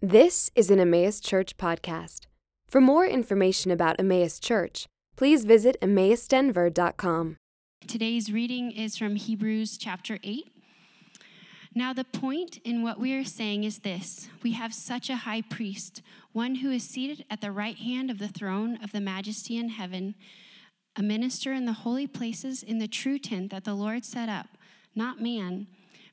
This is an Emmaus Church podcast. For more information about Emmaus Church, please visit emmausdenver.com. Today's reading is from Hebrews chapter 8. Now, the point in what we are saying is this we have such a high priest, one who is seated at the right hand of the throne of the majesty in heaven, a minister in the holy places in the true tent that the Lord set up, not man.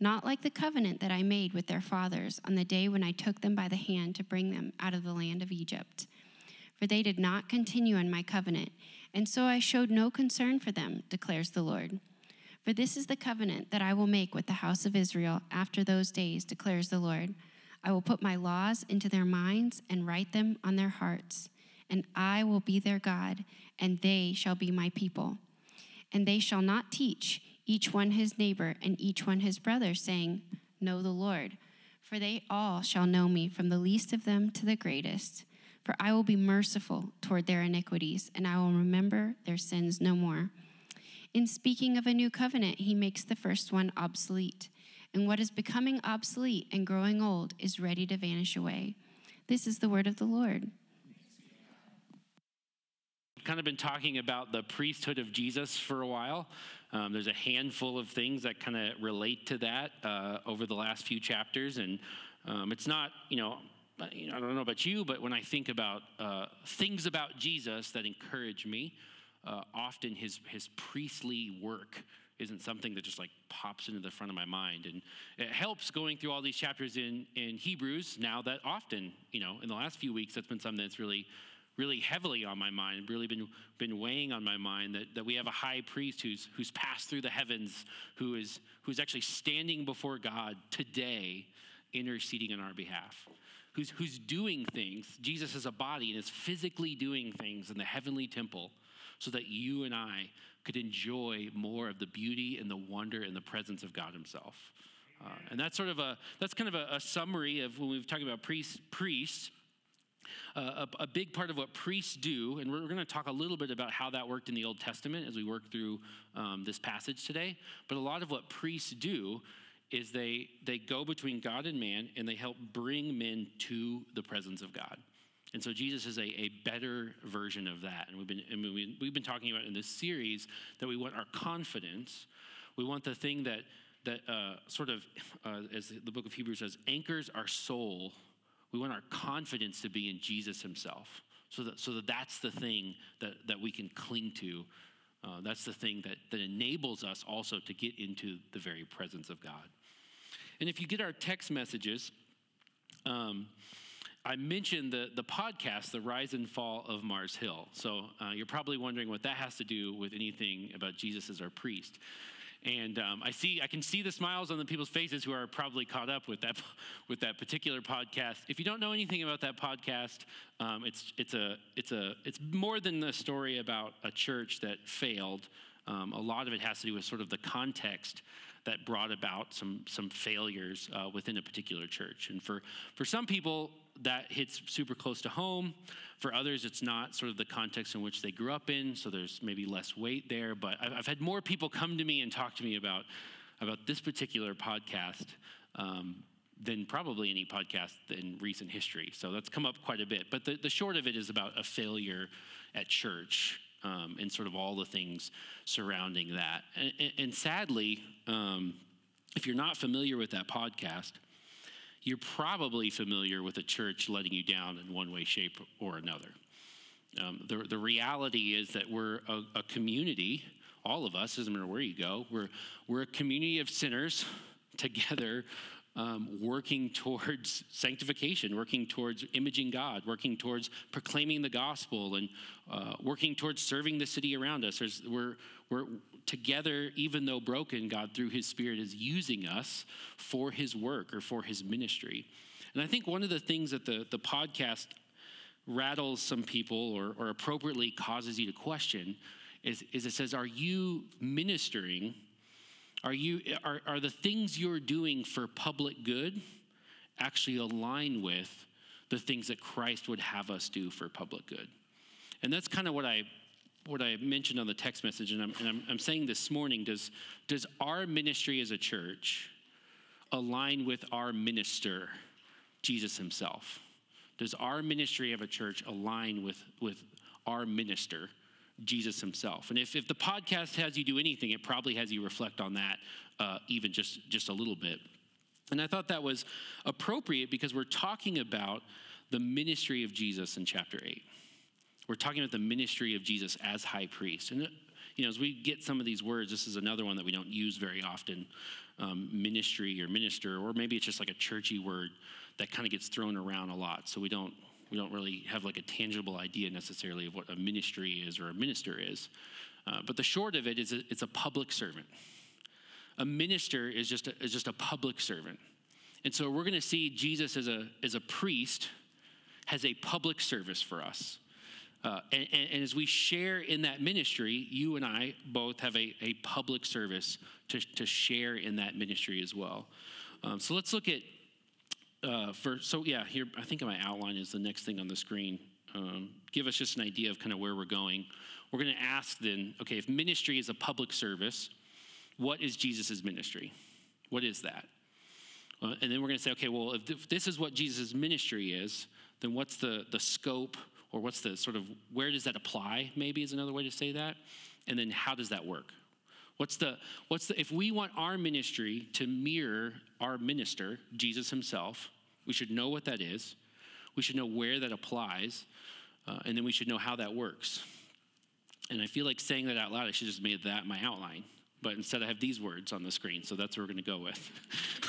not like the covenant that I made with their fathers on the day when I took them by the hand to bring them out of the land of Egypt. For they did not continue in my covenant, and so I showed no concern for them, declares the Lord. For this is the covenant that I will make with the house of Israel after those days, declares the Lord. I will put my laws into their minds and write them on their hearts, and I will be their God, and they shall be my people. And they shall not teach each one his neighbor, and each one his brother, saying, Know the Lord. For they all shall know me, from the least of them to the greatest. For I will be merciful toward their iniquities, and I will remember their sins no more. In speaking of a new covenant, he makes the first one obsolete. And what is becoming obsolete and growing old is ready to vanish away. This is the word of the Lord. kind of been talking about the priesthood of Jesus for a while. Um, there's a handful of things that kind of relate to that uh, over the last few chapters, and um, it's not, you know, I don't know about you, but when I think about uh, things about Jesus that encourage me, uh, often his his priestly work isn't something that just like pops into the front of my mind, and it helps going through all these chapters in in Hebrews. Now that often, you know, in the last few weeks, that's been something that's really really heavily on my mind, really been, been weighing on my mind that, that we have a high priest who's, who's passed through the heavens, who is, who's actually standing before God today, interceding on our behalf, who's, who's doing things. Jesus is a body and is physically doing things in the heavenly temple so that you and I could enjoy more of the beauty and the wonder and the presence of God Himself. Uh, and that's sort of a that's kind of a, a summary of when we've talking about priests priests a, a, big part of what priests do, and we're, we're going to talk a little bit about how that worked in the Old Testament as we work through um, this passage today. But a lot of what priests do is they they go between God and man, and they help bring men to the presence of God. And so Jesus is a, a better version of that. And we've been mean, we, we've been talking about in this series that we want our confidence. We want the thing that that uh, sort of, uh, as the book of Hebrews says, anchors our soul we want our confidence to be in Jesus himself. So that, so that that's the thing that, that we can cling to. Uh, that's the thing that, that enables us also to get into the very presence of God. And if you get our text messages, um, I mentioned the, the podcast, The Rise and Fall of Mars Hill. So uh, you're probably wondering what that has to do with anything about Jesus as our priest. And um, I see, I can see the smiles on the people's faces who are probably caught up with that, with that particular podcast. If you don't know anything about that podcast, um, it's it's a it's a it's more than the story about a church that failed. Um, a lot of it has to do with sort of the context that brought about some some failures uh, within a particular church. And for for some people, that hits super close to home. For others, it's not sort of the context in which they grew up in, so there's maybe less weight there. But I've, I've had more people come to me and talk to me about, about this particular podcast um, than probably any podcast in recent history. So that's come up quite a bit. But the, the short of it is about a failure at church um, and sort of all the things surrounding that. And, and, and sadly, um, if you're not familiar with that podcast, you're probably familiar with a church letting you down in one way, shape, or another. Um, the, the reality is that we're a, a community, all of us, doesn't matter where you go, we're, we're a community of sinners together um, working towards sanctification, working towards imaging God, working towards proclaiming the gospel, and uh, working towards serving the city around us. There's, we're, we're together, even though broken, God, through His Spirit, is using us for His work or for His ministry. And I think one of the things that the, the podcast rattles some people or, or appropriately causes you to question is, is it says, Are you ministering? Are, you, are, are the things you're doing for public good actually align with the things that Christ would have us do for public good? And that's kind of what I what I mentioned on the text message, and I'm, and I'm, I'm saying this morning does, does our ministry as a church align with our minister, Jesus himself? Does our ministry of a church align with, with our minister, Jesus himself. And if, if the podcast has you do anything, it probably has you reflect on that uh, even just, just a little bit. And I thought that was appropriate because we're talking about the ministry of Jesus in chapter 8. We're talking about the ministry of Jesus as high priest. And, you know, as we get some of these words, this is another one that we don't use very often um, ministry or minister, or maybe it's just like a churchy word that kind of gets thrown around a lot. So we don't we don't really have like a tangible idea necessarily of what a ministry is or a minister is. Uh, but the short of it is it's a public servant. A minister is just a, is just a public servant. And so we're going to see Jesus as a, as a priest has a public service for us. Uh, and, and, as we share in that ministry, you and I both have a, a public service to, to share in that ministry as well. Um, so let's look at uh, for so yeah here i think my outline is the next thing on the screen. Um, give us just an idea of kind of where we're going. We're going to ask then okay if ministry is a public service what is jesus' ministry? What is that? Uh, and then we're going to say okay well if, if this is what jesus' ministry is then what's the the scope or what's the sort of where does that apply maybe is another way to say that and then how does that work What's the, what's the, if we want our ministry to mirror our minister, Jesus himself, we should know what that is. We should know where that applies. Uh, and then we should know how that works. And I feel like saying that out loud, I should just made that my outline. But instead, I have these words on the screen, so that's what we're going to go with.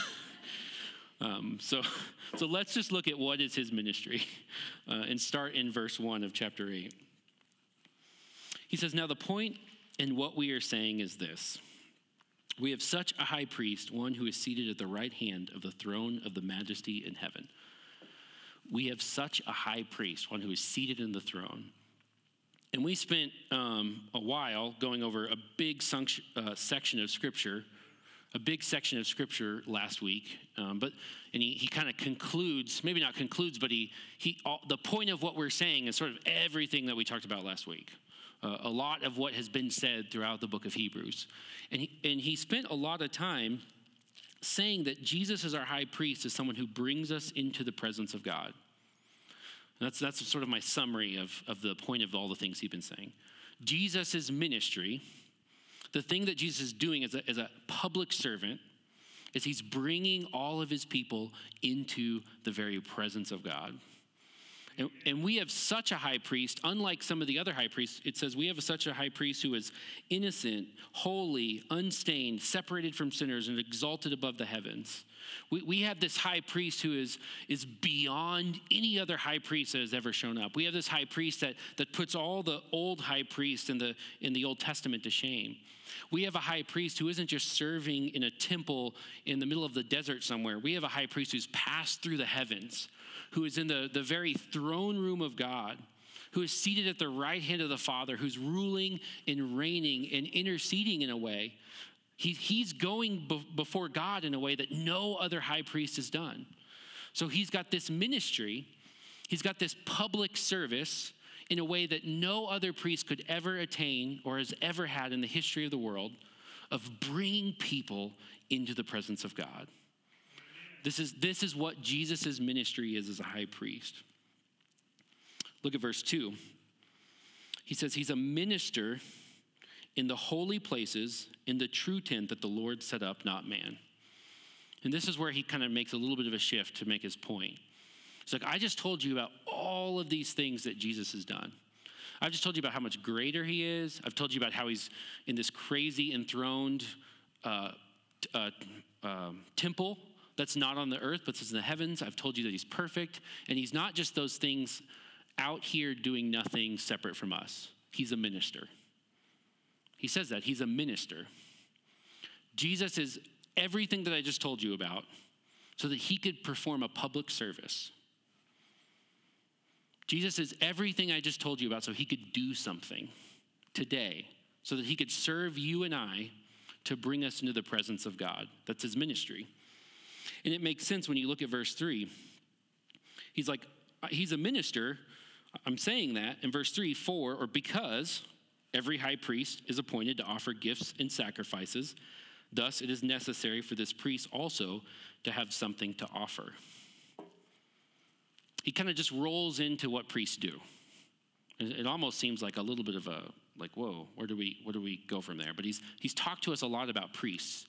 um, so, so let's just look at what is his ministry uh, and start in verse 1 of chapter 8. He says, Now the point in what we are saying is this We have such a high priest, one who is seated at the right hand of the throne of the majesty in heaven. We have such a high priest, one who is seated in the throne. And we spent um, a while going over a big uh, section of scripture, a big section of scripture last week. Um, but and he, he kind of concludes, maybe not concludes, but he he all, the point of what we're saying is sort of everything that we talked about last week uh, a lot of what has been said throughout the book of Hebrews. And he, and he spent a lot of time saying that Jesus as our high priest is someone who brings us into the presence of God. And that's, that's sort of my summary of, of the point of all the things he's been saying. Jesus' ministry, the thing that Jesus is doing as a, as a public servant, is he's bringing all of his people into the very presence of God. And, and, we have such a high priest, unlike some of the other high priests, it says we have such a high priest who is innocent, holy, unstained, separated from sinners, and exalted above the heavens. We, we have this high priest who is, is beyond any other high priest that has ever shown up. We have this high priest that, that puts all the old high priests in the, in the Old Testament to shame. We have a high priest who isn't just serving in a temple in the middle of the desert somewhere. We have a high priest who's passed through the heavens who is in the, the very throne room of God, who is seated at the right hand of the Father, who's ruling and reigning and interceding in a way. He, he's going be- before God in a way that no other high priest has done. So he's got this ministry, he's got this public service in a way that no other priest could ever attain or has ever had in the history of the world of bringing people into the presence of God. This is, this is what Jesus' ministry is as a high priest. Look at verse 2. He says, He's a minister in the holy places in the true tent that the Lord set up, not man. And this is where he kind of makes a little bit of a shift to make his point. It's like, I just told you about all of these things that Jesus has done. I've just told you about how much greater he is. I've told you about how he's in this crazy enthroned uh, uh, uh, temple that's not on the earth, but is in the heavens. I've told you that he's perfect. And he's not just those things out here doing nothing separate from us, he's a minister. He says that he's a minister. Jesus is everything that I just told you about so that he could perform a public service. Jesus is everything I just told you about so he could do something today, so that he could serve you and I to bring us into the presence of God. That's his ministry. And it makes sense when you look at verse 3. He's like, uh, he's a minister. I'm saying that in verse 3 for or because every high priest is appointed to offer gifts and sacrifices. Thus, it is necessary for this priest also to have something to offer. He kind of just rolls into what priests do. It almost seems like a little bit of a like, whoa, where do we where do we go from there? But he's he's talked to us a lot about priests.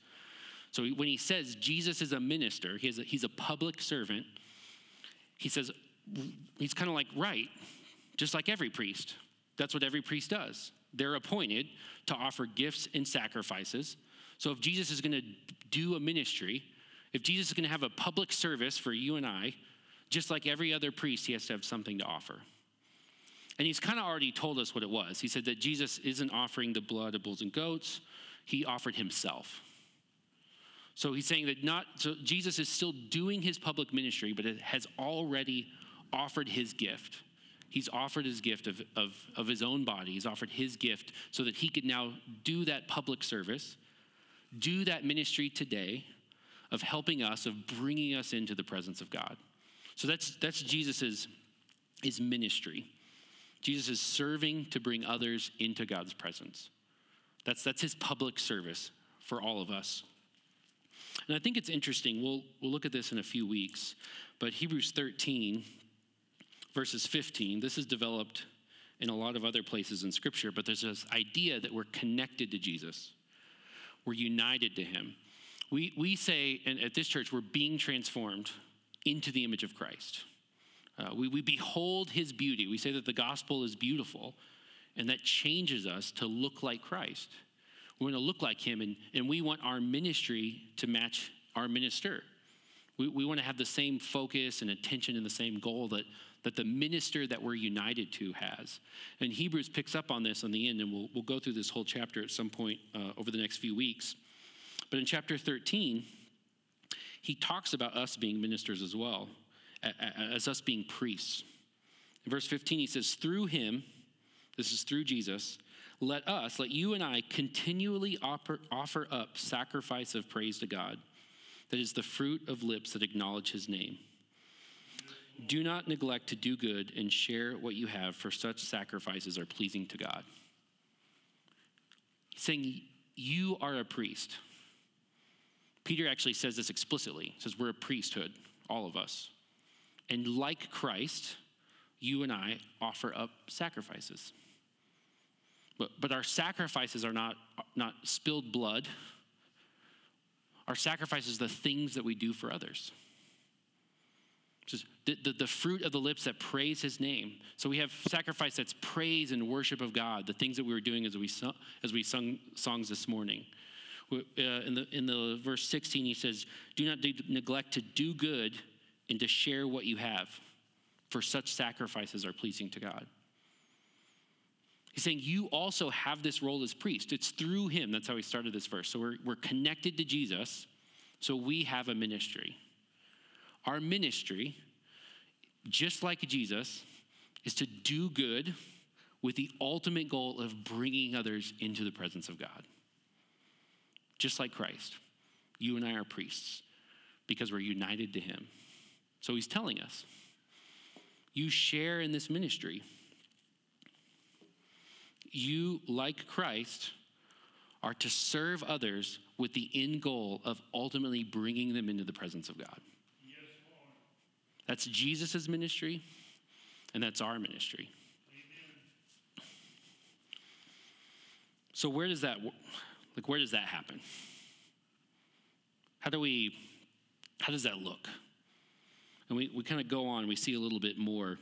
So when he says Jesus is a minister, he a, he's a public servant. He says he's kind of like right, just like every priest. That's what every priest does. They're appointed to offer gifts and sacrifices. So if Jesus is going to do a ministry, if Jesus is going to have a public service for you and I, just like every other priest, he has to have something to offer. And he's kind of already told us what it was. He said that Jesus isn't offering the blood of bulls and goats, he offered himself. So he's saying that not so Jesus is still doing his public ministry, but has already offered his gift. He's offered his gift of, of, of his own body. He's offered his gift so that he could now do that public service, do that ministry today of helping us, of bringing us into the presence of God. So that's, that's Jesus' his ministry. Jesus is serving to bring others into God's presence. That's, that's his public service for all of us. And I think it's interesting. We'll, we'll look at this in a few weeks. But Hebrews 13, verses 15, this is developed in a lot of other places in Scripture, but there's this idea that we're connected to Jesus, we're united to Him. We, we say and at this church, we're being transformed into the image of Christ. Uh, we, we behold His beauty. We say that the gospel is beautiful, and that changes us to look like Christ. We want to look like Him, and, and we want our ministry to match our minister. We, we want to have the same focus and attention and the same goal that that the minister that we're united to has. And Hebrews picks up on this on the end, and we'll, we'll go through this whole chapter at some point uh, over the next few weeks. But in chapter 13, he talks about us being ministers as well, as us being priests. In verse 15, he says, Through him, this is through Jesus, let us, let you and I continually offer, up sacrifice of praise to God. That is the fruit of lips that acknowledge his name. Do not neglect to do good and share what you have, for such sacrifices are pleasing to God. Saying, You are a priest. Peter actually says this explicitly. He says, We're a priesthood, all of us. And like Christ, you and I offer up sacrifices. But, but our sacrifices are not, not spilled blood. Our sacrifices the things that we do for others. Just the, the, the, fruit of the lips that praise his name. So we have sacrifice that's praise and worship of God, the things that we were doing as we, sung, as we sung songs this morning. Uh, in, the, in the verse 16, he says, Do not de- neglect to do good and to share what you have, for such sacrifices are pleasing to God. He's saying you also have this role as priest. It's through him. That's how he started this verse. So we're, we're connected to Jesus, so we have a ministry. Our ministry, just like Jesus, is to do good with the ultimate goal of bringing others into the presence of God. Just like Christ, you and I are priests because we're united to Him. So He's telling us you share in this ministry. You, like Christ, are to serve others with the end goal of ultimately bringing them into the presence of God. That's Jesus' ministry, and that's our ministry. Amen. So where does that like where does that happen? How do we how does that look? And we, we kind of go on, we see a little bit more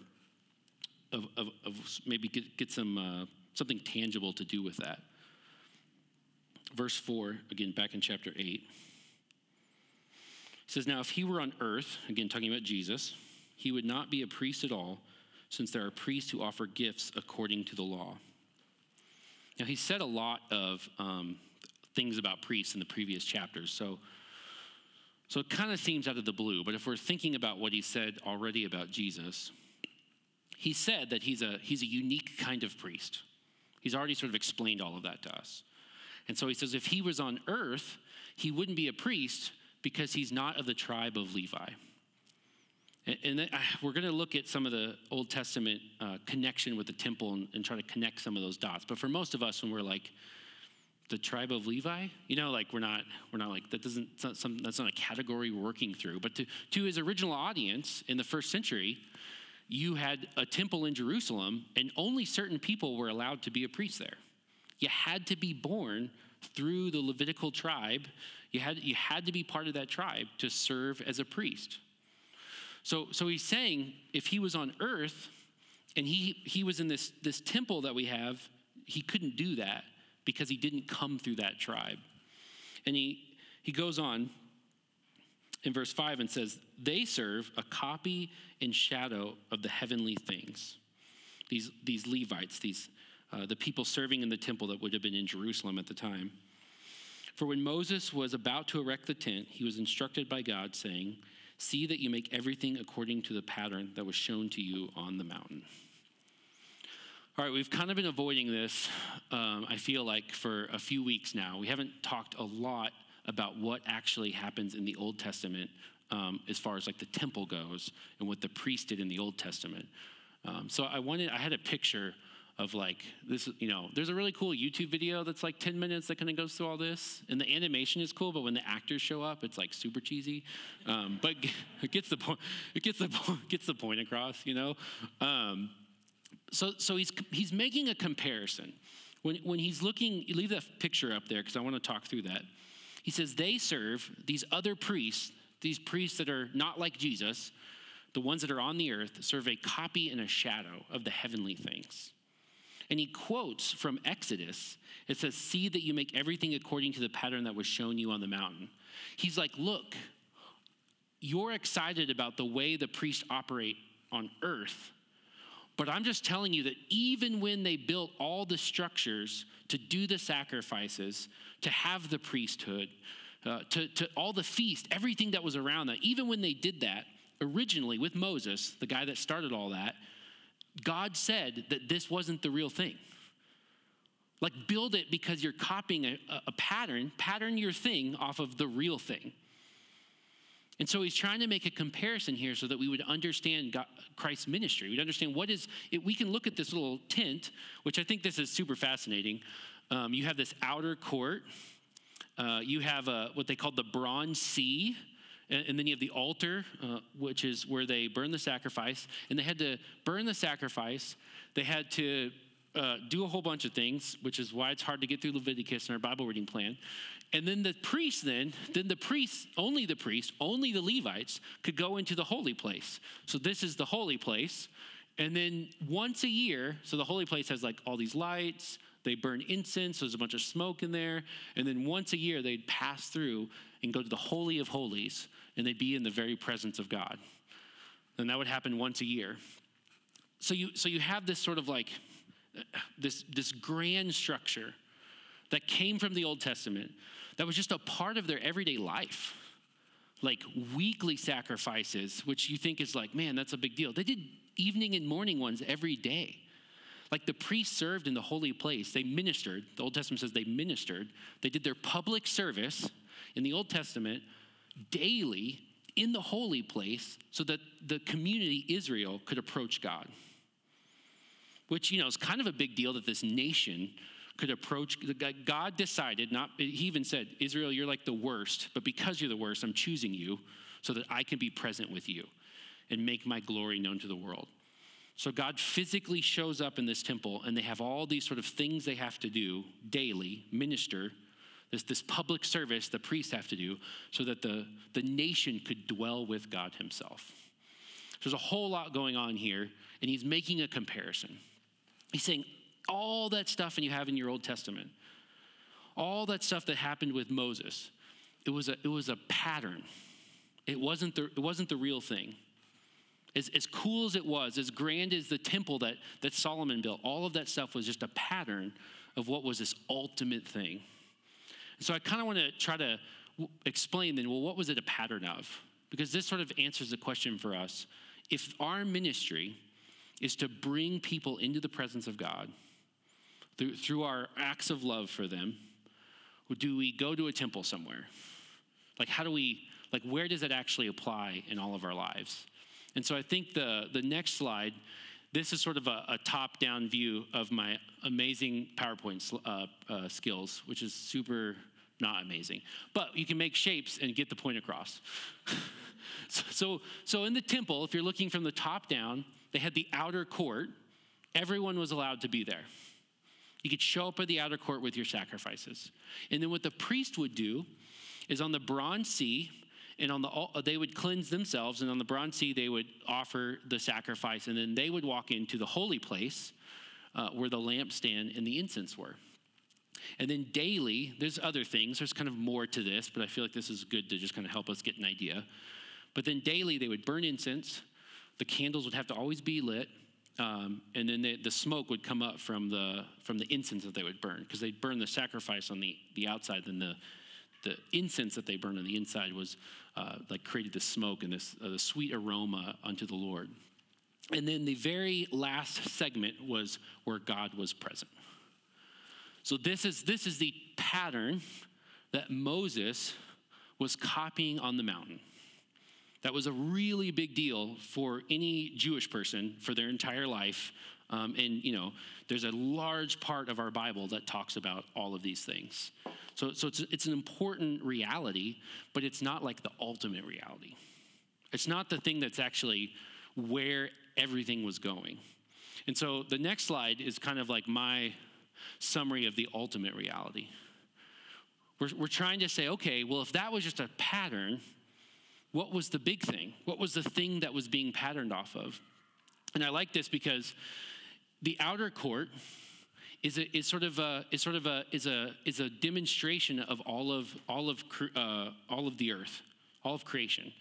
of, of, of maybe get, get some, uh, something tangible to do with that. Verse 4, again, back in chapter 8 says, Now, if he were on earth, again, talking about Jesus, he would not be a priest at all, since there are priests who offer gifts according to the law. Now, he said a lot of um, things about priests in the previous chapters, so, so it kind of seems out of the blue, but if we're thinking about what he said already about Jesus, he said that he's a, he's a unique kind of priest. He's already sort of explained all of that to us. And so he says if he was on earth, he wouldn't be a priest because he's not of the tribe of Levi. And, then, uh, we're going to look at some of the Old Testament uh, connection with the temple and, and try to connect some of those dots. But for most of us, when we're like, the tribe of Levi, you know, like we're not, we're not like that doesn't not some, that's not a category we're working through. But to, to his original audience in the first century, you had a temple in Jerusalem, and only certain people were allowed to be a priest there. You had to be born through the Levitical tribe you had, you had to be part of that tribe to serve as a priest. So, so he's saying if he was on earth and he, he was in this, this temple that we have, he couldn't do that because he didn't come through that tribe. And he, he goes on in verse 5 and says, They serve a copy and shadow of the heavenly things. These, these Levites, these, uh, the people serving in the temple that would have been in Jerusalem at the time. For when Moses was about to erect the tent, he was instructed by God, saying, See that you make everything according to the pattern that was shown to you on the mountain. All right, we've kind of been avoiding this, um, I feel like, for a few weeks now. We haven't talked a lot about what actually happens in the Old Testament um, as far as like the temple goes and what the priest did in the Old Testament. Um, so I wanted, I had a picture of like this you know there's a really cool youtube video that's like 10 minutes that kind of goes through all this and the animation is cool but when the actors show up it's like super cheesy. Um, but it gets the point it gets the point gets the point across you know? Um, so so he's he's making a comparison. When when he's looking leave that picture up there because i want to talk through that he says they serve these other priests these priests that are not like jesus the ones that are on the earth serve a copy and a shadow of the heavenly things and he quotes from Exodus. It says, See that you make everything according to the pattern that was shown you on the mountain. He's like, Look, you're excited about the way the priests operate on earth. But I'm just telling you that even when they built all the structures to do the sacrifices, to have the priesthood, uh, to, to all the feast, everything that was around that, even when they did that, originally with Moses, the guy that started all that, God said that this wasn't the real thing. Like, build it because you're copying a, a, pattern, pattern your thing off of the real thing. And so he's trying to make a comparison here so that we would understand God, Christ's ministry. We'd understand what is it. We can look at this little tent, which I think this is super fascinating. Um, you have this outer court, uh, you have a, what they call the bronze sea and, and then you have the altar, uh, which is where they burn the sacrifice. And they had to burn the sacrifice. They had to uh, do a whole bunch of things, which is why it's hard to get through Leviticus in our Bible reading plan. And then the priests, then, then the priests, only the priests, only the Levites could go into the holy place. So this is the holy place. And then once a year, so the holy place has like all these lights, they burn incense, there's a bunch of smoke in there. And then once a year, they'd pass through and go to the Holy of Holies, and they'd be in the very presence of God. And that would happen once a year. So you, so you have this sort of like this, this grand structure that came from the Old Testament that was just a part of their everyday life. Like weekly sacrifices, which you think is like, man, that's a big deal. They did evening and morning ones every day. Like the priests served in the holy place, they ministered. The Old Testament says they ministered. They did their public service in the Old Testament daily in the holy place so that the community Israel could approach God. Which, you know, is kind of a big deal that this nation could approach. God God decided, not, he even said, Israel, you're like the worst, but because you're the worst, I'm choosing you so that I can be present with you and make my glory known to the world. So God physically shows up in this temple, and they have all these sort of things they have to do daily, minister this, this public service the priests have to do so that the, the nation could dwell with God himself. So There's a whole lot going on here, and he's making a comparison. He's saying all that stuff and you have in your Old Testament, all that stuff that happened with Moses, it was a, it was a pattern. It wasn't the, it wasn't the real thing. As, as cool as it was, as grand as the temple that, that Solomon built, all of that stuff was just a pattern of what was this ultimate thing. So I kind of want to try to explain then, well, what was it a pattern of? Because this sort of answers the question for us. If our ministry is to bring people into the presence of God through, through our acts of love for them, do we go to a temple somewhere? Like, how do we, like, where does it actually apply in all of our lives? And so I think the, the next slide, this is sort of a, a top down view of my amazing PowerPoint uh, uh, skills, which is super not amazing. But you can make shapes and get the point across. so, so, so in the temple, if you're looking from the top down, they had the outer court. Everyone was allowed to be there. You could show up at the outer court with your sacrifices. And then what the priest would do is on the bronze sea, and on the they would cleanse themselves, and on the bronze sea they would offer the sacrifice, and then they would walk into the holy place uh, where the lampstand and the incense were. And then daily, there's other things. There's kind of more to this, but I feel like this is good to just kind of help us get an idea. But then daily, they would burn incense. The candles would have to always be lit. Um, and then they, the smoke would come up from the from the incense that they would burn because they'd burn the sacrifice on the the outside then the the incense that they burned on the inside was uh, like created the smoke and this uh, the sweet aroma unto the lord and then the very last segment was where god was present so this is this is the pattern that moses was copying on the mountain that was a really big deal for any Jewish person for their entire life. Um, and, you know, there's a large part of our Bible that talks about all of these things. So, so it's, it's an important reality, but it's not like the ultimate reality. It's not the thing that's actually where everything was going. And so the next slide is kind of like my summary of the ultimate reality. We're, we're trying to say, okay, well, if that was just a pattern, what was the big thing? What was the thing that was being patterned off of? And I like this because the outer court is, a, is sort of a is sort of a is a is a demonstration of all of all of uh, all of the earth, all of creation.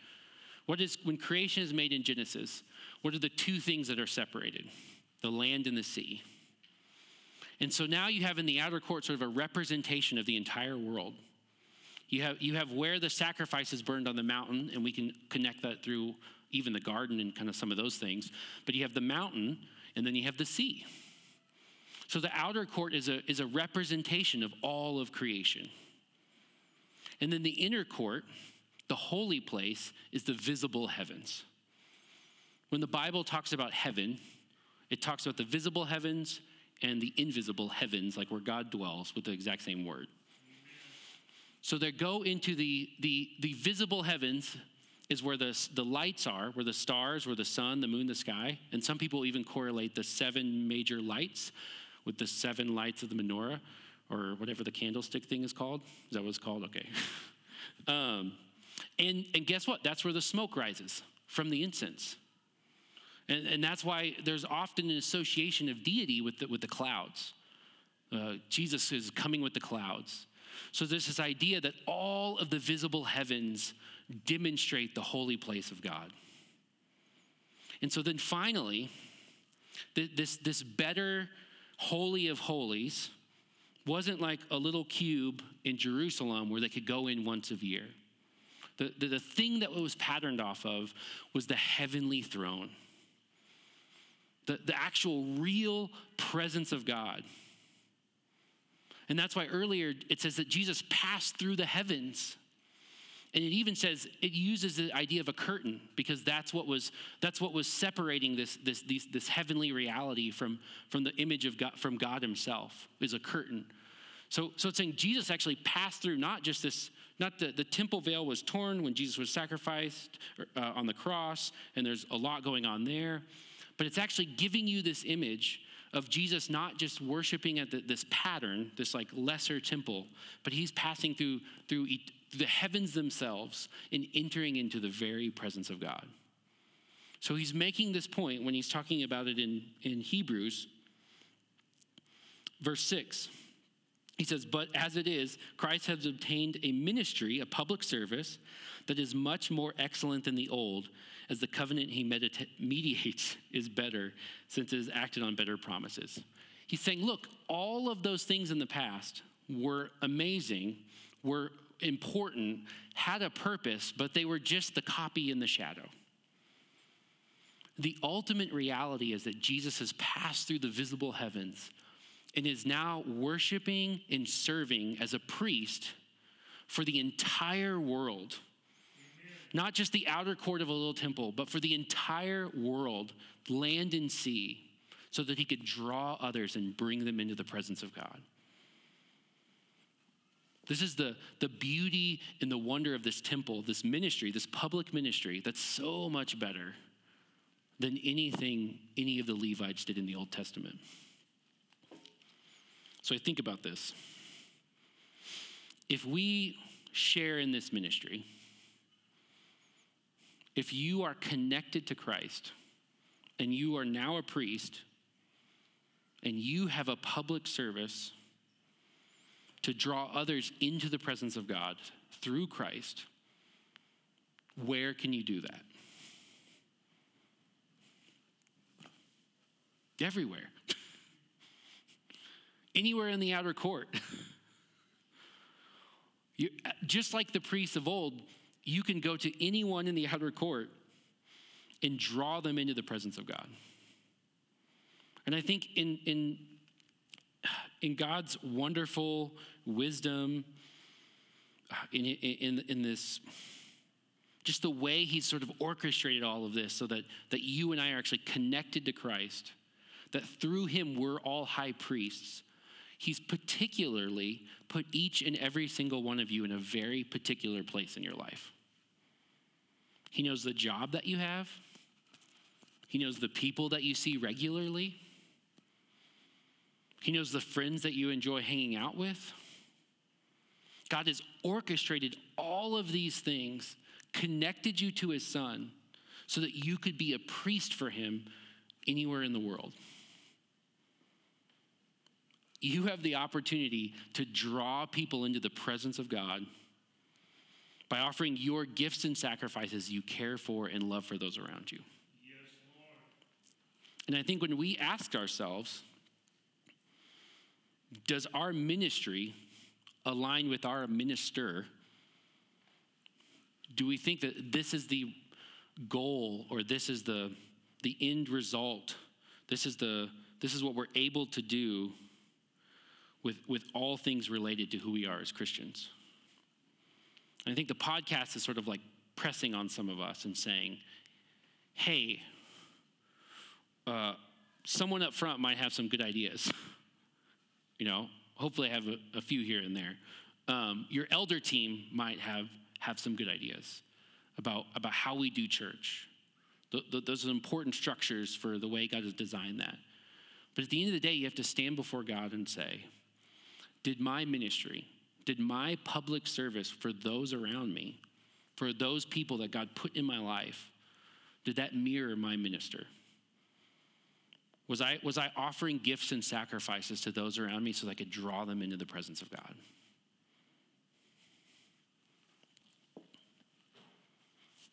What is when creation is made in Genesis? What are the two things that are separated? The land and the sea. And so now you have in the outer court sort of a representation of the entire world. You have, you have where the sacrifice is burned on the mountain, and we can connect that through even the garden and kind of some of those things. But you have the mountain, and then you have the sea. So the outer court is a, is a representation of all of creation. And then the inner court, the holy place, is the visible heavens. When the Bible talks about heaven, it talks about the visible heavens and the invisible heavens, like where God dwells, with the exact same word. So they go into the, the, the visible heavens, is where the, the lights are, where the stars, where the sun, the moon, the sky. And some people even correlate the seven major lights with the seven lights of the menorah, or whatever the candlestick thing is called. Is that what it's called? Okay. um, and, and guess what? That's where the smoke rises from the incense. And, and that's why there's often an association of deity with the, with the clouds. Uh, Jesus is coming with the clouds. So there's this idea that all of the visible heavens demonstrate the holy place of God. And so then finally, this, this better holy of holies wasn't like a little cube in Jerusalem where they could go in once a year. The, the, the thing that was patterned off of was the heavenly throne, the, the actual real presence of God. And that's why earlier it says that Jesus passed through the heavens. And it even says it uses the idea of a curtain because that's what was that's what was separating this this this, this heavenly reality from from the image of God from God Himself is a curtain. So so it's saying Jesus actually passed through not just this not the, the temple veil was torn when Jesus was sacrificed uh, on the cross, and there's a lot going on there, but it's actually giving you this image of Jesus not just worshiping at the, this pattern, this like lesser temple, but he's passing through through the heavens themselves and entering into the very presence of God. So he's making this point when he's talking about it in, in Hebrews, verse 6. He says, But as it is, Christ has obtained a ministry, a public service, that is much more excellent than the old, as the covenant he medita- mediates is better, since it is acted on better promises. He's saying, Look, all of those things in the past were amazing, were important, had a purpose, but they were just the copy in the shadow. The ultimate reality is that Jesus has passed through the visible heavens and is now worshiping and serving as a priest for the entire world. Not just the outer court of a little temple, but for the entire world, land and sea, so that he could draw others and bring them into the presence of God. This is the, the beauty and the wonder of this temple, this ministry, this public ministry that's so much better than anything any of the Levites did in the Old Testament. So I think about this. If we share in this ministry, if you are connected to Christ and you are now a priest and you have a public service to draw others into the presence of God through Christ, where can you do that? Everywhere anywhere in the outer court. you, just like the priests of old, you can go to anyone in the outer court and draw them into the presence of God. And I think in, in, in God's wonderful wisdom, uh, in, in, in this, just the way He's sort of orchestrated all of this so that, that you and I are actually connected to Christ, that through Him we're all high priests He's particularly put each and every single one of you in a very particular place in your life. He knows the job that you have, He knows the people that you see regularly, He knows the friends that you enjoy hanging out with. God has orchestrated all of these things, connected you to His Son, so that you could be a priest for Him anywhere in the world you have the opportunity to draw people into the presence of God by offering your gifts and sacrifices you care for and love for those around you. Yes, and I think when we ask ourselves, does our ministry align with our minister? Do we think that this is the goal or this is the, the end result? This is, the, this is what we're able to do with, with all things related to who we are as Christians. And I think the podcast is sort of like pressing on some of us and saying, hey, uh, someone up front might have some good ideas. you know, hopefully I have a, a few here and there. Um, your elder team might have, have some good ideas about, about how we do church. Th- th- those are important structures for the way God has designed that. But at the end of the day, you have to stand before God and say, did my ministry, did my public service for those around me, for those people that God put in my life, did that mirror my minister? Was I, was I offering gifts and sacrifices to those around me so that I could draw them into the presence of God?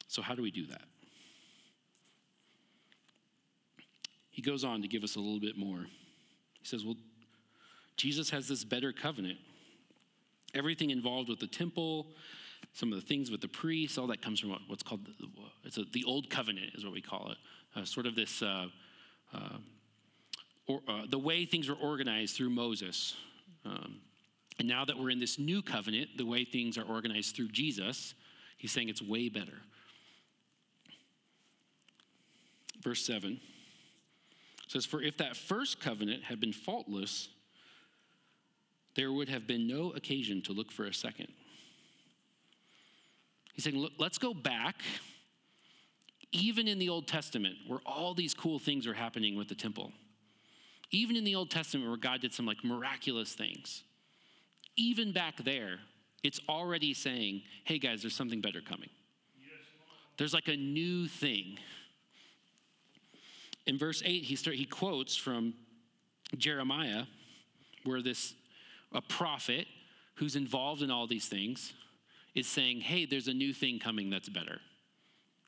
So, how do we do that? He goes on to give us a little bit more. He says, Well, Jesus has this better covenant. Everything involved with the temple, some of the things with the priests, all that comes from what's called the, it's a, the old covenant, is what we call it. Uh, sort of this, uh, uh, or, uh, the way things were organized through Moses. Um, and now that we're in this new covenant, the way things are organized through Jesus, he's saying it's way better. Verse 7 says, For if that first covenant had been faultless, there would have been no occasion to look for a second. He's saying, look, let's go back, even in the Old Testament, where all these cool things are happening with the temple. Even in the Old Testament, where God did some like miraculous things, even back there, it's already saying, hey guys, there's something better coming. There's like a new thing. In verse 8, he, start, he quotes from Jeremiah, where this a prophet who's involved in all these things is saying, hey, there's a new thing coming that's better.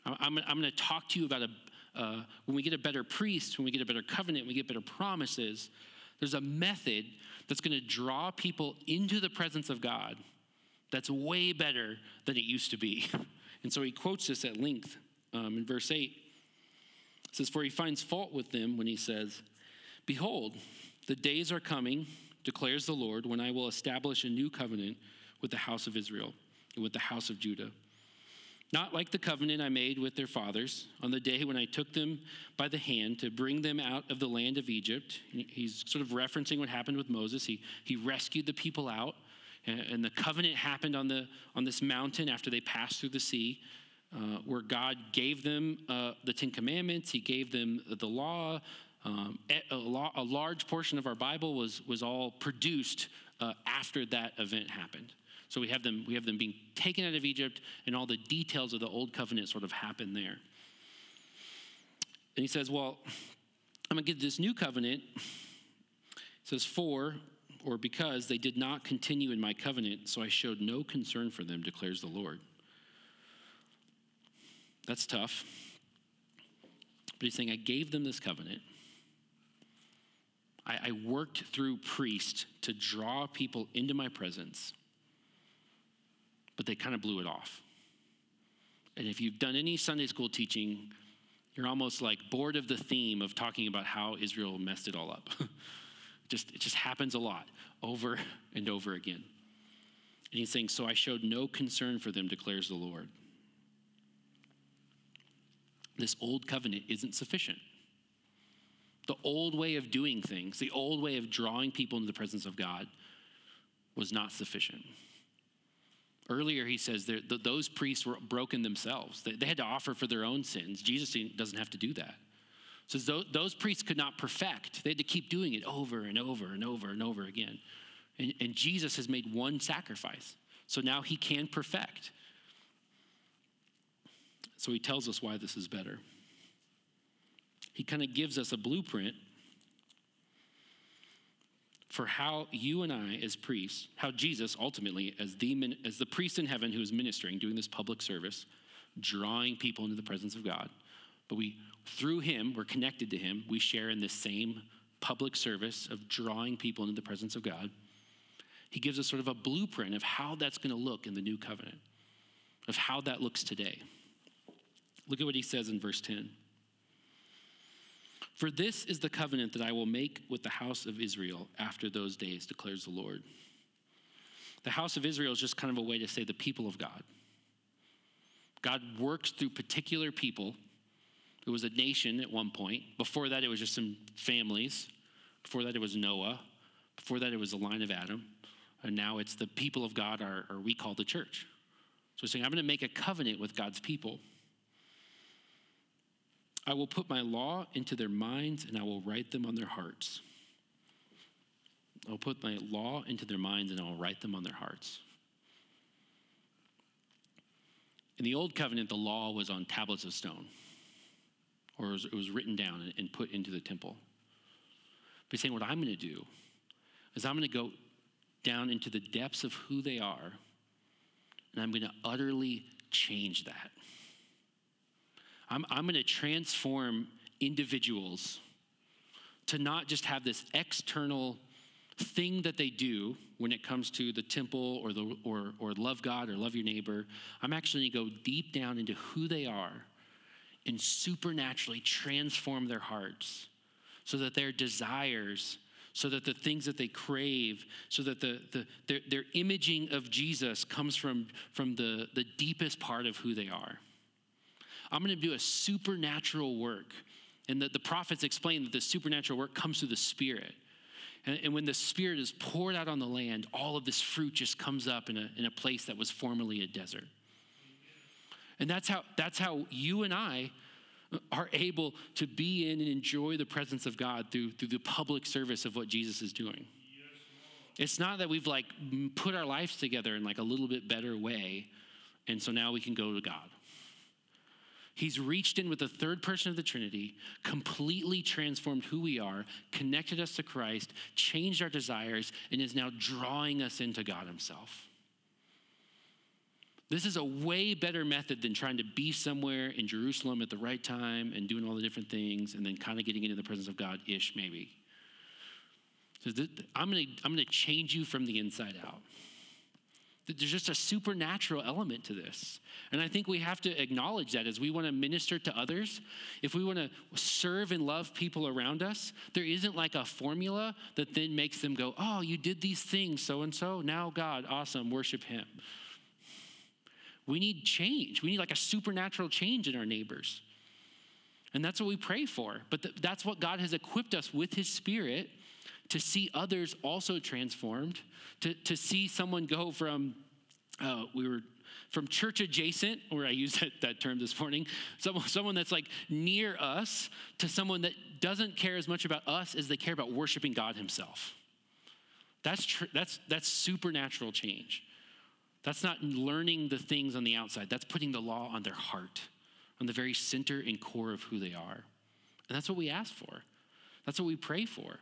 I'm, I'm going to talk to you about a, uh, when we get a better priest, when we get a better covenant, we get better promises, there's a method that's going to draw people into the presence of God that's way better than it used to be. And so he quotes this at length um, in verse 8. It says, For he finds fault with them when he says, Behold, the days are coming, declares the Lord, when I will establish a new covenant with the house of Israel and with the house of Judah not like the covenant I made with their fathers on the day when I took them by the hand to bring them out of the land of Egypt. He's sort of referencing what happened with Moses. He, he rescued the people out, and the covenant happened on, the, on this mountain after they passed through the sea, uh, where God gave them uh, the Ten Commandments, He gave them the law. Um, a, a large portion of our Bible was, was all produced uh, after that event happened. So we have them, we have them being taken out of Egypt, and all the details of the old covenant sort of happen there. And he says, Well, I'm going to give this new covenant. It says, For or because they did not continue in my covenant, so I showed no concern for them, declares the Lord. That's tough. But he's saying, I gave them this covenant. I, I worked through priests to draw people into my presence but they kind of blew it off. And if you've done any Sunday school teaching, you're almost like bored of the theme of talking about how Israel messed it all up. just, it just happens a lot over and over again. And he's saying, So I showed no concern for them, declares the Lord. This old covenant isn't sufficient. The old way of doing things, the old way of drawing people into the presence of God, was not sufficient. Earlier, he says that those priests were broken themselves. They had to offer for their own sins. Jesus doesn't have to do that. So those priests could not perfect. They had to keep doing it over and over and over and over again. And, and Jesus has made one sacrifice. So now he can perfect. So he tells us why this is better. He kind of gives us a blueprint for how you and I, as priests, how Jesus ultimately, as the, as the priest in heaven who is ministering, doing this public service, drawing people into the presence of God, but we, through him, we're connected to him, we share in this same public service of drawing people into the presence of God. He gives us sort of a blueprint of how that's going to look in the new covenant, of how that looks today. Look at what he says in verse 10. For this is the covenant that I will make with the house of Israel after those days, declares the Lord. The house of Israel is just kind of a way to say the people of God. God works through particular people. It was a nation at one point. Before that, it was just some families. Before that, it was Noah. Before that, it was the line of Adam. And now it's the people of God, or we call the church. So saying, I'm going to make a covenant with God's people. I will put my law into their minds and I will write them on their hearts. I'll put my law into their minds and I will write them on their hearts. In the Old Covenant, the law was on tablets of stone, or it was, written down and put into the temple. But he's saying, What I'm going to do is I'm going to go down into the depths of who they are, and I'm going to utterly change that. I'm, I'm going to transform individuals to not just have this external thing that they do when it comes to the temple or, the, or, or love God or love your neighbor. I'm actually going to go deep down into who they are and supernaturally transform their hearts so that their desires so that the things that they crave, so that the, the, their, their imaging of Jesus comes from, from the, the deepest part of who they are. I'm going to do a supernatural work. And the, the prophets explain that the supernatural work comes through the Spirit. And, and, when the Spirit is poured out on the land, all of this fruit just comes up in a, in a place that was formerly a desert. And that's how, that's how you and I are able to be in and enjoy the presence of God through, through the public service of what Jesus is doing. It's not that we've like put our lives together in like a little bit better way, and so now we can go to God. He's reached in with the third person of the Trinity, completely transformed who we are, connected us to Christ, changed our desires, and is now drawing us into God Himself. This is a way better method than trying to be somewhere in Jerusalem at the right time and doing all the different things and then kind of getting into the presence of God ish, maybe. So I'm going to I'm going to change you from the inside out. There's just a supernatural element to this. And I think we have to acknowledge that as we want to minister to others, if we want to serve and love people around us, there isn't like a formula that then makes them go, oh, you did these things, so and so. Now, God, awesome, worship Him. We need change. We need like a supernatural change in our neighbors. And that's what we pray for. But th- that's what God has equipped us with His Spirit to see others also transformed, to, to see someone go from, uh, we were from church adjacent, where I used that, that term this morning, someone, someone that's like near us, to someone that doesn't care as much about us as they care about worshiping God Himself. That's, tr- that's, that's supernatural change. That's not learning the things on the outside, that's putting the law on their heart, on the very center and core of who they are. And that's what we ask for, that's what we pray for.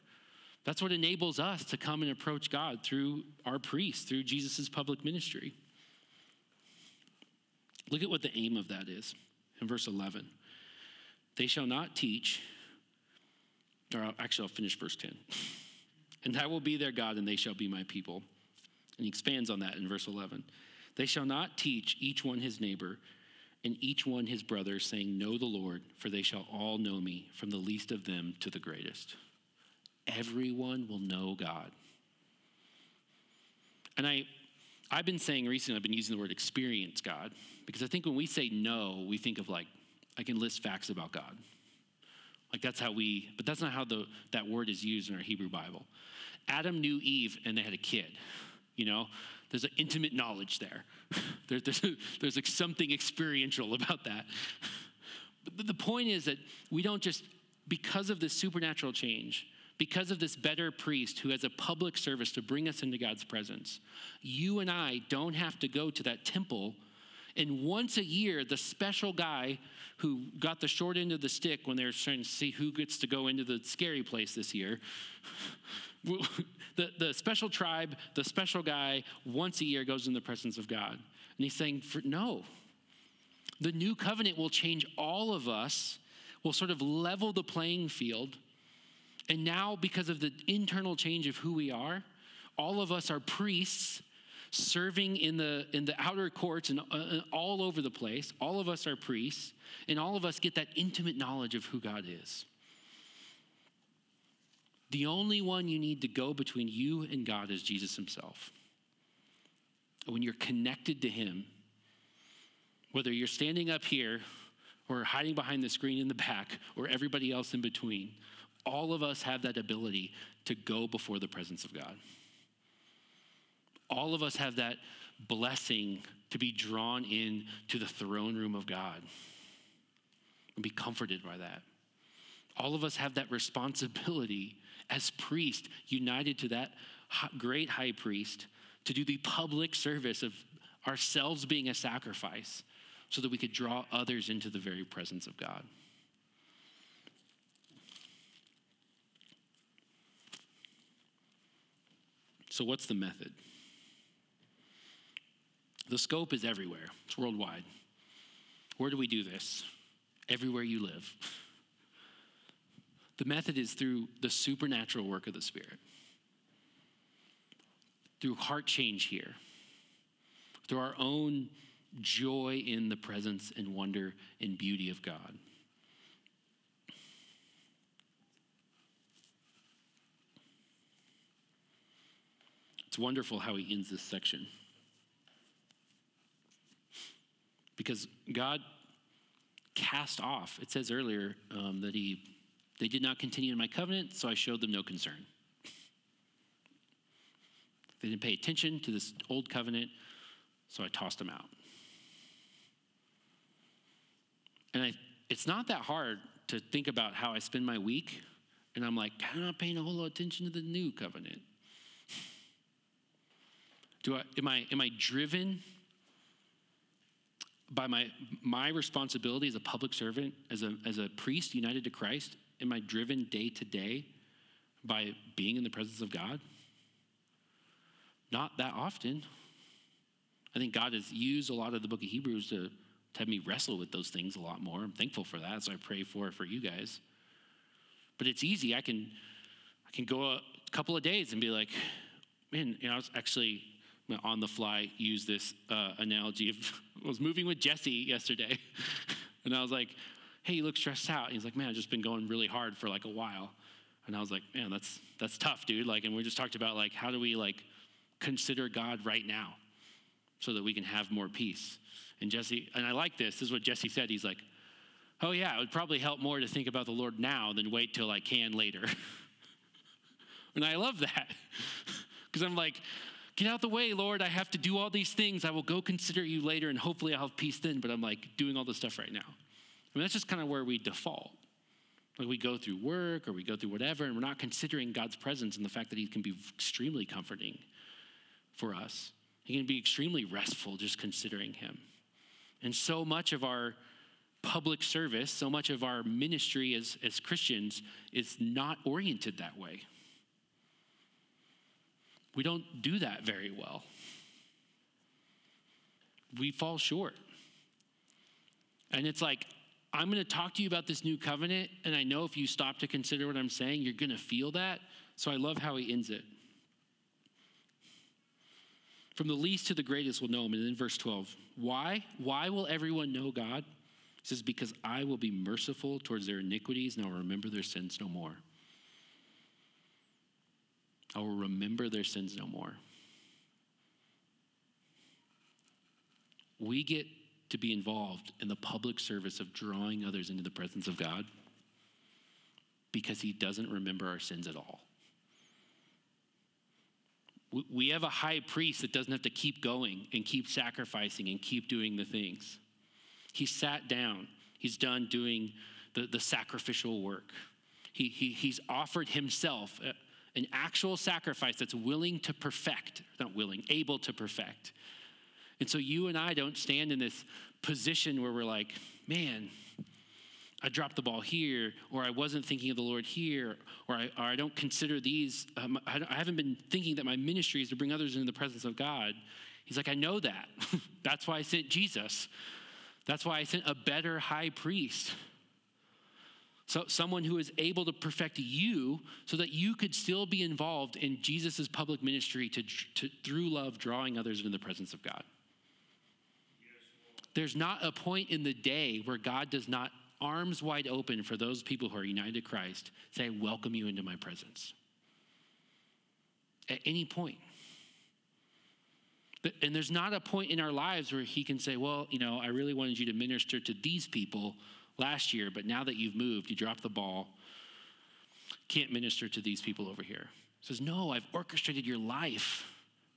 That's what enables us to come and approach God through our priests, through Jesus' public ministry. Look at what the aim of that is in verse 11. They shall not teach, or actually, I'll finish verse 10. and I will be their God, and they shall be my people. And he expands on that in verse 11. They shall not teach each one his neighbor and each one his brother, saying, Know the Lord, for they shall all know me, from the least of them to the greatest everyone will know God. And I, I've been saying recently, I've been using the word experience God, because I think when we say know, we think of like, I can list facts about God. Like that's how we, but that's not how the, that word is used in our Hebrew Bible. Adam knew Eve and they had a kid. You know, there's an intimate knowledge there. there there's, there's like something experiential about that. But the point is that we don't just, because of this supernatural change, because of this better priest who has a public service to bring us into God's presence, you and I don't have to go to that temple. And once a year, the special guy who got the short end of the stick when they were trying to see who gets to go into the scary place this year, the, the special tribe, the special guy, once a year goes in the presence of God. And he's saying, no. The new covenant will change all of us, will sort of level the playing field and now, because of the internal change of who we are, all of us are priests serving in the in the outer courts and uh, all over the place. All of us are priests, and all of us get that intimate knowledge of who God is. The only one you need to go between you and God is Jesus himself. When you're connected to him, whether you're standing up here or hiding behind the screen in the back or everybody else in between, all of us have that ability to go before the presence of God. All of us have that blessing to be drawn in to the throne room of God and be comforted by that. All of us have that responsibility as priest, united to that great high priest, to do the public service of ourselves being a sacrifice so that we could draw others into the very presence of God. So, what's the method? The scope is everywhere, it's worldwide. Where do we do this? Everywhere you live. The method is through the supernatural work of the Spirit, through heart change here, through our own joy in the presence and wonder and beauty of God. It's wonderful how he ends this section. Because God cast off, it says earlier um, that he, they did not continue in my covenant, so I showed them no concern. They didn't pay attention to this old covenant, so I tossed them out. And I, it's not that hard to think about how I spend my week, and I'm like, I'm not paying a whole lot of attention to the new covenant. Do I, am, I, am I driven by my, my responsibility as a public servant, as a, as a priest united to Christ? Am I driven day to day by being in the presence of God? Not that often. I think God has used a lot of the book of Hebrews to, to have me wrestle with those things a lot more. I'm thankful for that, so I pray for it for you guys. But it's easy. I can I can go a couple of days and be like, man, you know, I was actually on the fly use this uh, analogy I was moving with Jesse yesterday, and I was like, hey, you look stressed out. And he's like, man, I've just been going really hard for like a while. And I was like, man, that's that's tough, dude. Like, and we just talked about like how do we like consider God right now so that we can have more peace. And Jesse, and I like this, this is what Jesse said. He's like, oh yeah, it would probably help more to think about the Lord now than wait till I can later. and I love that. Because I'm like, get out the way, Lord. I have to do all these things. I will go consider you later and hopefully I'll have peace then. But I'm like doing all this stuff right now. I mean, that's just kind of where we default. Like we go through work or we go through whatever, and we're not considering God's presence and the fact that He can be extremely comforting for us. He can be extremely restful just considering Him. And so much of our public service, so much of our ministry as, as Christians is not oriented that way. We don't do that very well. We fall short. And it's like, I'm going to talk to you about this new covenant, and I know if you stop to consider what I'm saying, you're going to feel that. So I love how he ends it. From the least to the greatest will know him. And then verse 12. Why? Why will everyone know God? He says, Because I will be merciful towards their iniquities, and I'll remember their sins no more. I will remember their sins no more. We get to be involved in the public service of drawing others into the presence of God because He doesn't remember our sins at all. We have a high priest that doesn't have to keep going and keep sacrificing and keep doing the things. He sat down, he's done doing the, the sacrificial work. He, he, he's offered himself uh, an actual sacrifice that's willing to perfect, not willing, able to perfect. And so you and I don't stand in this position where we're like, man, I dropped the ball here, or I wasn't thinking of the Lord here, or I, or I don't consider these, um, I, I haven't been thinking that my ministry is to bring others into the presence of God. He's like, I know that. That's why I sent Jesus. That's why I sent a better high priest. So, someone who is able to perfect you so that you could still be involved in Jesus' public ministry to, to, through love, drawing others into the presence of God. There's not a point in the day where God does not arms wide open for those people who are united to Christ, say, welcome you into my presence. At any point. And there's not a point in our lives where he can say, Well, you know, I really wanted you to minister to these people last year, but now that you've moved, you dropped the ball, can't minister to these people over here. He says, No, I've orchestrated your life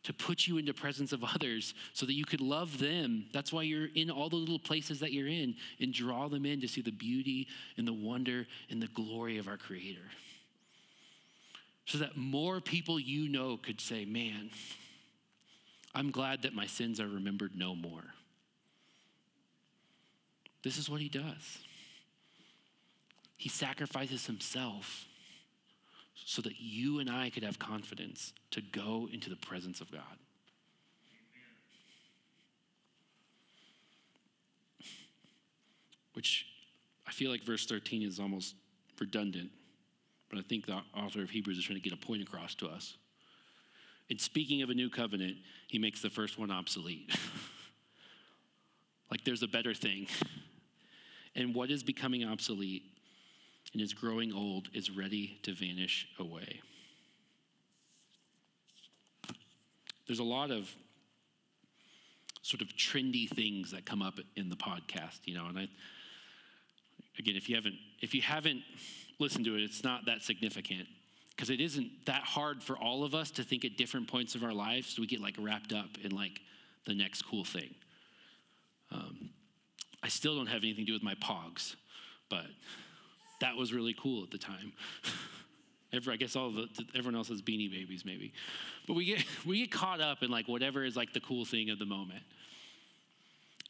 to put you into the presence of others so that you could love them. That's why you're in all the little places that you're in and draw them in to see the beauty and the wonder and the glory of our Creator. So that more people you know could say, Man, I'm glad that my sins are remembered no more. This is what he does. He sacrifices himself so that you and I could have confidence to go into the presence of God. Which I feel like verse 13 is almost redundant, but I think the author of Hebrews is trying to get a point across to us. In speaking of a new covenant, he makes the first one obsolete. like there's a better thing. And what is becoming obsolete and is growing old is ready to vanish away. There's a lot of sort of trendy things that come up in the podcast, you know, and I again, if you haven't if you haven't listened to it, it's not that significant because it isn't that hard for all of us to think at different points of our lives so we get like wrapped up in like the next cool thing. Um, I still don't have anything to do with my pogs. but that was really cool at the time. Every, I guess all the everyone else has beanie babies maybe, but we get we get caught up in like whatever is like the cool thing of the moment.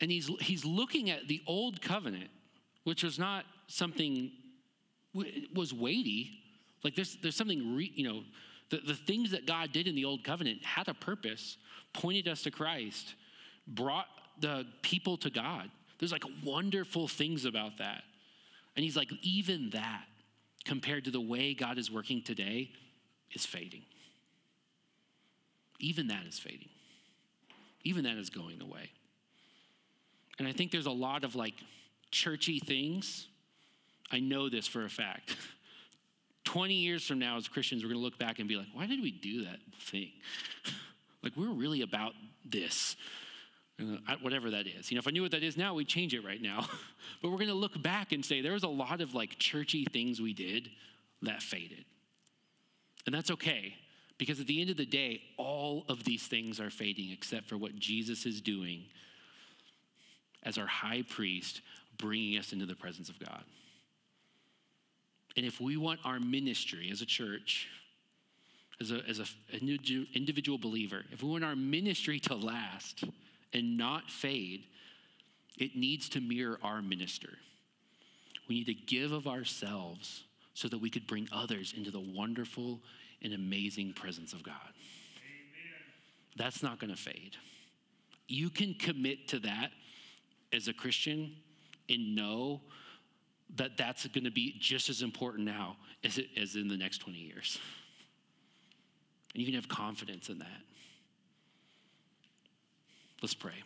And he's he's looking at the old covenant, which was not something was weighty. Like there's there's something re, you know the, the things that God did in the old covenant had a purpose, pointed us to Christ, brought the people to God. There's like wonderful things about that. And he's like, even that, compared to the way God is working today, is fading. Even that is fading. Even that is going away. And I think there's a lot of like churchy things. I know this for a fact. 20 years from now, as Christians, we're going to look back and be like, why did we do that thing? like, we're really about this. Uh, whatever that is. You know, if I knew what that is now, we'd change it right now. but we're going to look back and say there was a lot of like churchy things we did that faded. And that's okay because at the end of the day, all of these things are fading except for what Jesus is doing as our high priest, bringing us into the presence of God. And if we want our ministry as a church, as a, as a individual believer, if we want our ministry to last and not fade, it needs to mirror our minister. We need to give of ourselves so that we could bring others into the wonderful and amazing presence of God. Amen. That's not going to fade. You can commit to that as a Christian and know that that's going to be just as important now as it is in the next 20 years. And you can have confidence in that. Let's pray.